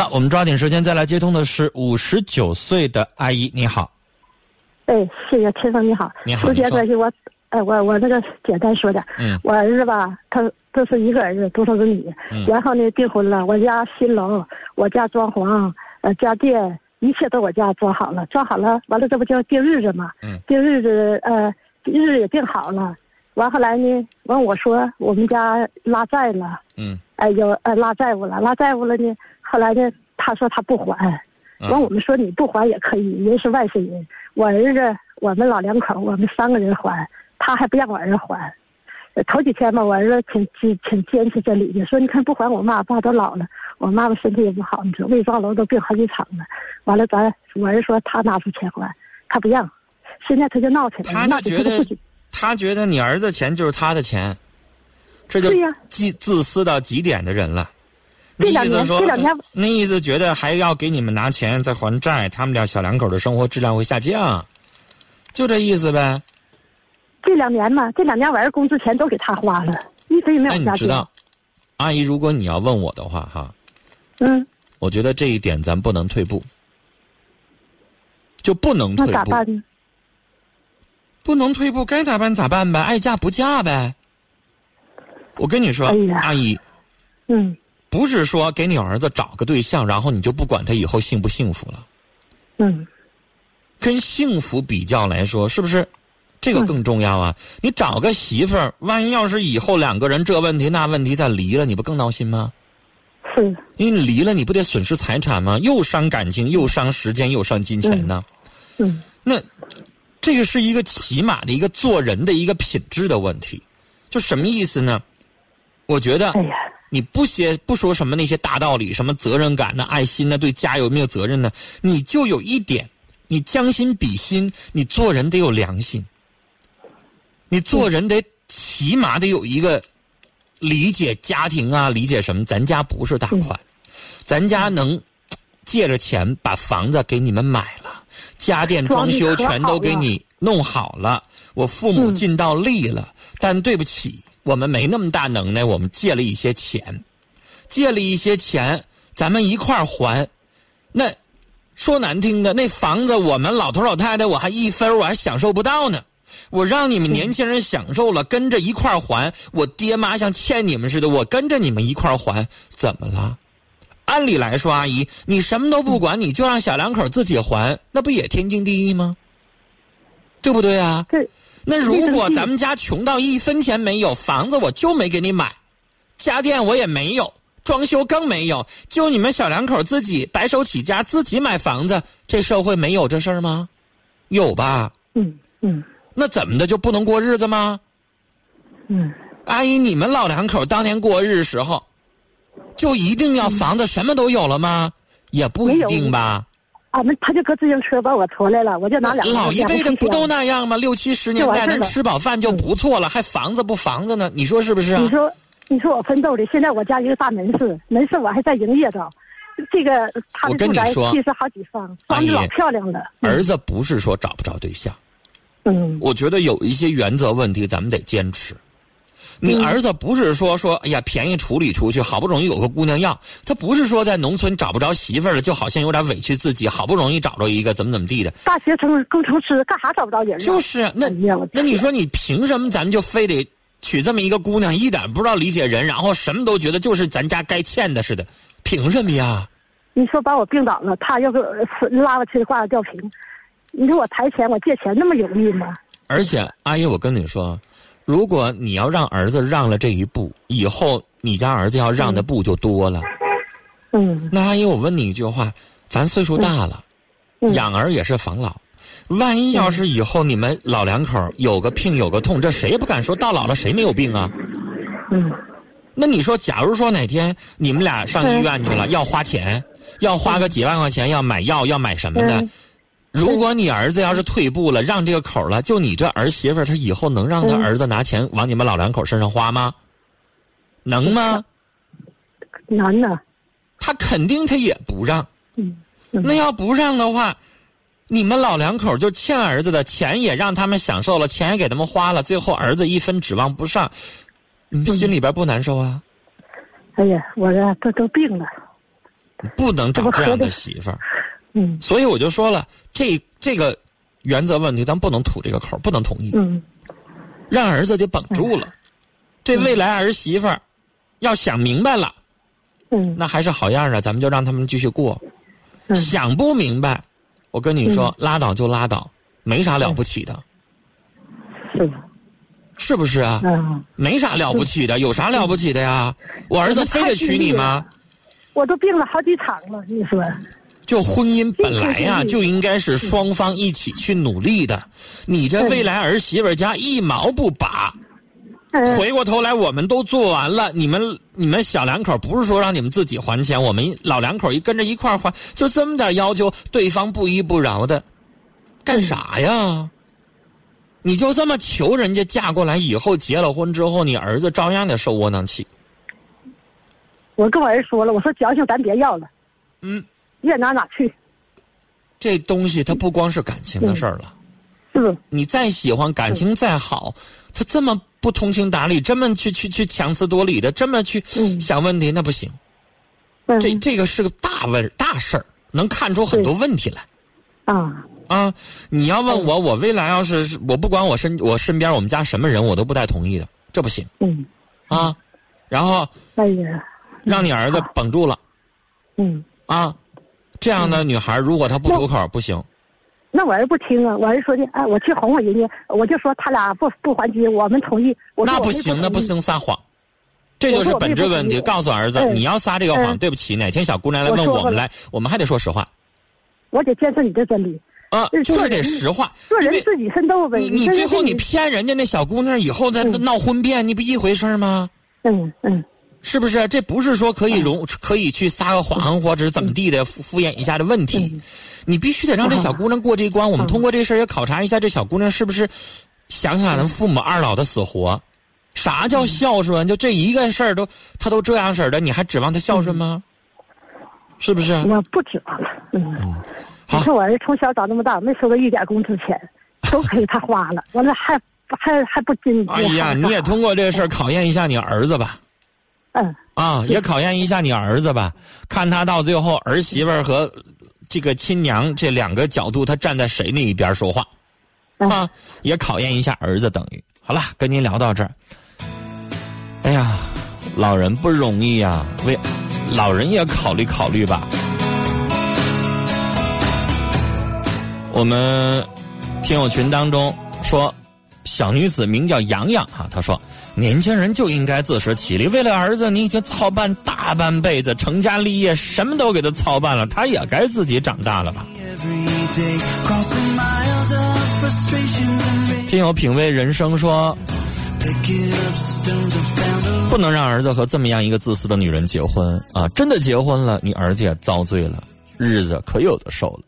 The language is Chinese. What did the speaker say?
了，我们抓紧时间再来接通的是五十九岁的阿姨，你好。哎，谢谢陈生，你好。你好。时间关系，我，哎，我我那个简单说点。嗯。我儿子吧，他这是一个儿子，独生子女。嗯。然后呢，订婚了，我家新楼，我家装潢，呃，家电一切都我家装好了，装好了，完了这不就定日子嘛？嗯。定日子，呃，日子也定好了。完后来呢，完我说我们家拉债了。嗯。哎，有呃拉债务了，拉债务了呢。后来呢，他说他不还。完我们说你不还也可以，人是外省人。我儿子，我们老两口，我们三个人还，他还不让我儿子还。头几天吧，我儿子挺挺挺坚持真理的，说你看不还我妈爸都老了，我妈妈身体也不好，你说胃状瘘都病好几场了。完了，咱我儿子说他拿出钱还，他不让，现在他就闹起来了。他就觉得他觉得你儿子钱就是他的钱，这就自自私到极点的人了。这两年，这两年，那意思觉得还要给你们拿钱再还债，他们俩小两口的生活质量会下降，就这意思呗。这两年嘛，这两年我儿子工资钱都给他花了，一分也没有下降。你知道，阿姨，如果你要问我的话，哈，嗯，我觉得这一点咱不能退步，就不能退步。那咋办呢？不能退步，该咋办咋办呗，爱嫁不嫁呗。我跟你说，阿姨，嗯。不是说给你儿子找个对象，然后你就不管他以后幸不幸福了。嗯，跟幸福比较来说，是不是这个更重要啊？你找个媳妇儿，万一要是以后两个人这问题那问题再离了，你不更闹心吗？是。因为你离了，你不得损失财产吗？又伤感情，又伤时间，又伤金钱呢。嗯。那这个是一个起码的一个做人的一个品质的问题，就什么意思呢？我觉得。哎呀。你不写不说什么那些大道理，什么责任感呢、爱心呢、对家有没有责任呢？你就有一点，你将心比心，你做人得有良心。你做人得起码得有一个理解家庭啊，理解什么？咱家不是大款，咱家能借着钱把房子给你们买了，家电装修全都给你弄好了，我父母尽到力了，但对不起。我们没那么大能耐，我们借了一些钱，借了一些钱，咱们一块还。那说难听的，那房子我们老头老太太我还一分我还享受不到呢。我让你们年轻人享受了，跟着一块还。我爹妈像欠你们似的，我跟着你们一块还，怎么了？按理来说，阿姨，你什么都不管，你就让小两口自己还，那不也天经地义吗？对不对啊？对。那如果咱们家穷到一分钱没有，房子我就没给你买，家电我也没有，装修更没有，就你们小两口自己白手起家自己买房子，这社会没有这事儿吗？有吧？嗯嗯。那怎么的就不能过日子吗？嗯。阿姨，你们老两口当年过日时候，就一定要房子什么都有了吗？也不一定吧。啊，那他就搁自行车把我驮来了，我就拿两。老一辈的不都那样吗？六七十年代能吃饱饭就不错了，还房子不房子呢？你说是不是？你说，你说我奋斗的，现在我家一个大门市，门市我还在营业着，这个他的住宅其实好几房，房子老漂亮了。儿子不是说找不着对象，嗯，我觉得有一些原则问题，咱们得坚持。你儿子不是说说，哎呀，便宜处理出去，好不容易有个姑娘要，他不是说在农村找不着媳妇儿了，就好像有点委屈自己，好不容易找着一个，怎么怎么地的。大学城工程师干啥找不着人？就是那那你说你凭什么咱们就非得娶这么一个姑娘，一点不知道理解人，然后什么都觉得就是咱家该欠的似的，凭什么呀？你说把我病倒了，他要是拉我去挂吊瓶，你说我抬钱我借钱那么容易吗？而且阿姨，我跟你说。如果你要让儿子让了这一步，以后你家儿子要让的步就多了。嗯。那阿姨，我问你一句话：咱岁数大了，养儿也是防老。万一要是以后你们老两口有个病有个痛，这谁也不敢说到老了谁没有病啊？嗯。那你说，假如说哪天你们俩上医院去了，要花钱，要花个几万块钱，要买药，要买什么的？如果你儿子要是退步了，让这个口了，就你这儿媳妇儿，他以后能让她儿子拿钱往你们老两口身上花吗？能吗？难呢。他肯定他也不让。嗯。那要不让的话，你们老两口就欠儿子的钱也让他们享受了，钱也给他们花了，最后儿子一分指望不上，你心里边不难受啊？哎呀，我这都都病了。不能找这样的媳妇儿。嗯。所以我就说了，这这个原则问题，咱不能吐这个口，不能同意，嗯。让儿子就绷住了。这未来儿媳妇儿要想明白了，嗯。那还是好样的，咱们就让他们继续过。嗯。想不明白，我跟你说，拉倒就拉倒，没啥了不起的，是是不是啊？嗯，没啥了不起的，有啥了不起的呀？我儿子非得娶你吗？我都病了好几场了，你说就婚姻本来呀、就应该是双方一起去努力的。你这未来儿媳妇家一毛不拔，嗯回过头来我们都做完了，你们你们小两口不是说让你们自己还钱，我们老两口一跟着一块儿还，就这么点要求，对方不依不饶的，干啥呀？你就这么求人家嫁过来以后结了婚之后，你儿子照样得受窝囊气。我跟我儿说了，我说矫情咱别要了，嗯，愿哪哪去，这东西它不光是感情的事儿了。是不是？你再喜欢，感情再好，他这么不通情达理，这么去去去强词夺理的，这么去嗯想问题，那不行。嗯这这个是个大问大事儿，能看出很多问题来啊，啊！你要问我，我未来要是我不管我身我身边我们家什么人，我都不带同意的，这不行嗯，啊！然后哎呀，让你儿子绷住了嗯，啊！这样的女孩，如果她不吐口，不行。那我儿不听啊，我儿说的，哎，我去哄哄人家，我就说他俩不不还击，我们同意，那不行，那不，行，撒谎，这就是本质问题。告诉儿子，嗯你要撒这个谎，嗯对不起，哪天小姑娘来问我们来，我们还得说实话我得坚持你的真理，啊，嗯就是得实话。做人自己奋斗呗。你你最后你骗人家那小姑娘以后再嗯闹婚变，你不一回事吗？嗯嗯是不是？这不是说可以容可以去撒个谎或者是怎么地的敷敷衍一下的问题，嗯你必须得让这小姑娘过这一关。我们通过这事儿也考察一下这小姑娘是不是想想咱父母二老的死活。啥叫孝顺？就这一个事儿都她都这样式儿的，你还指望她孝顺吗？是不是？我不指望了，嗯。好你看我儿子从小长这么大，没收过一点工资钱，都给他花了，完了还还还不尽。哎呀，你也通过这事儿考验一下你儿子吧。嗯啊，也考验一下你儿子吧，看他到最后儿媳妇儿和这个亲娘这两个角度，他站在谁那一边说话，嗯啊，也考验一下儿子。等于好了，跟您聊到这儿。哎呀，老人不容易呀、为老人也考虑考虑吧。我们听友群当中说，小女子名叫洋洋哈，她说年轻人就应该自食其力，为了儿子你已经操办大半辈子，成家立业什么都给他操办了，他也该自己长大了吧。听友品味人生说，不能让儿子和这么样一个自私的女人结婚啊！真的结婚了，你儿子也遭罪了，日子可有的受了。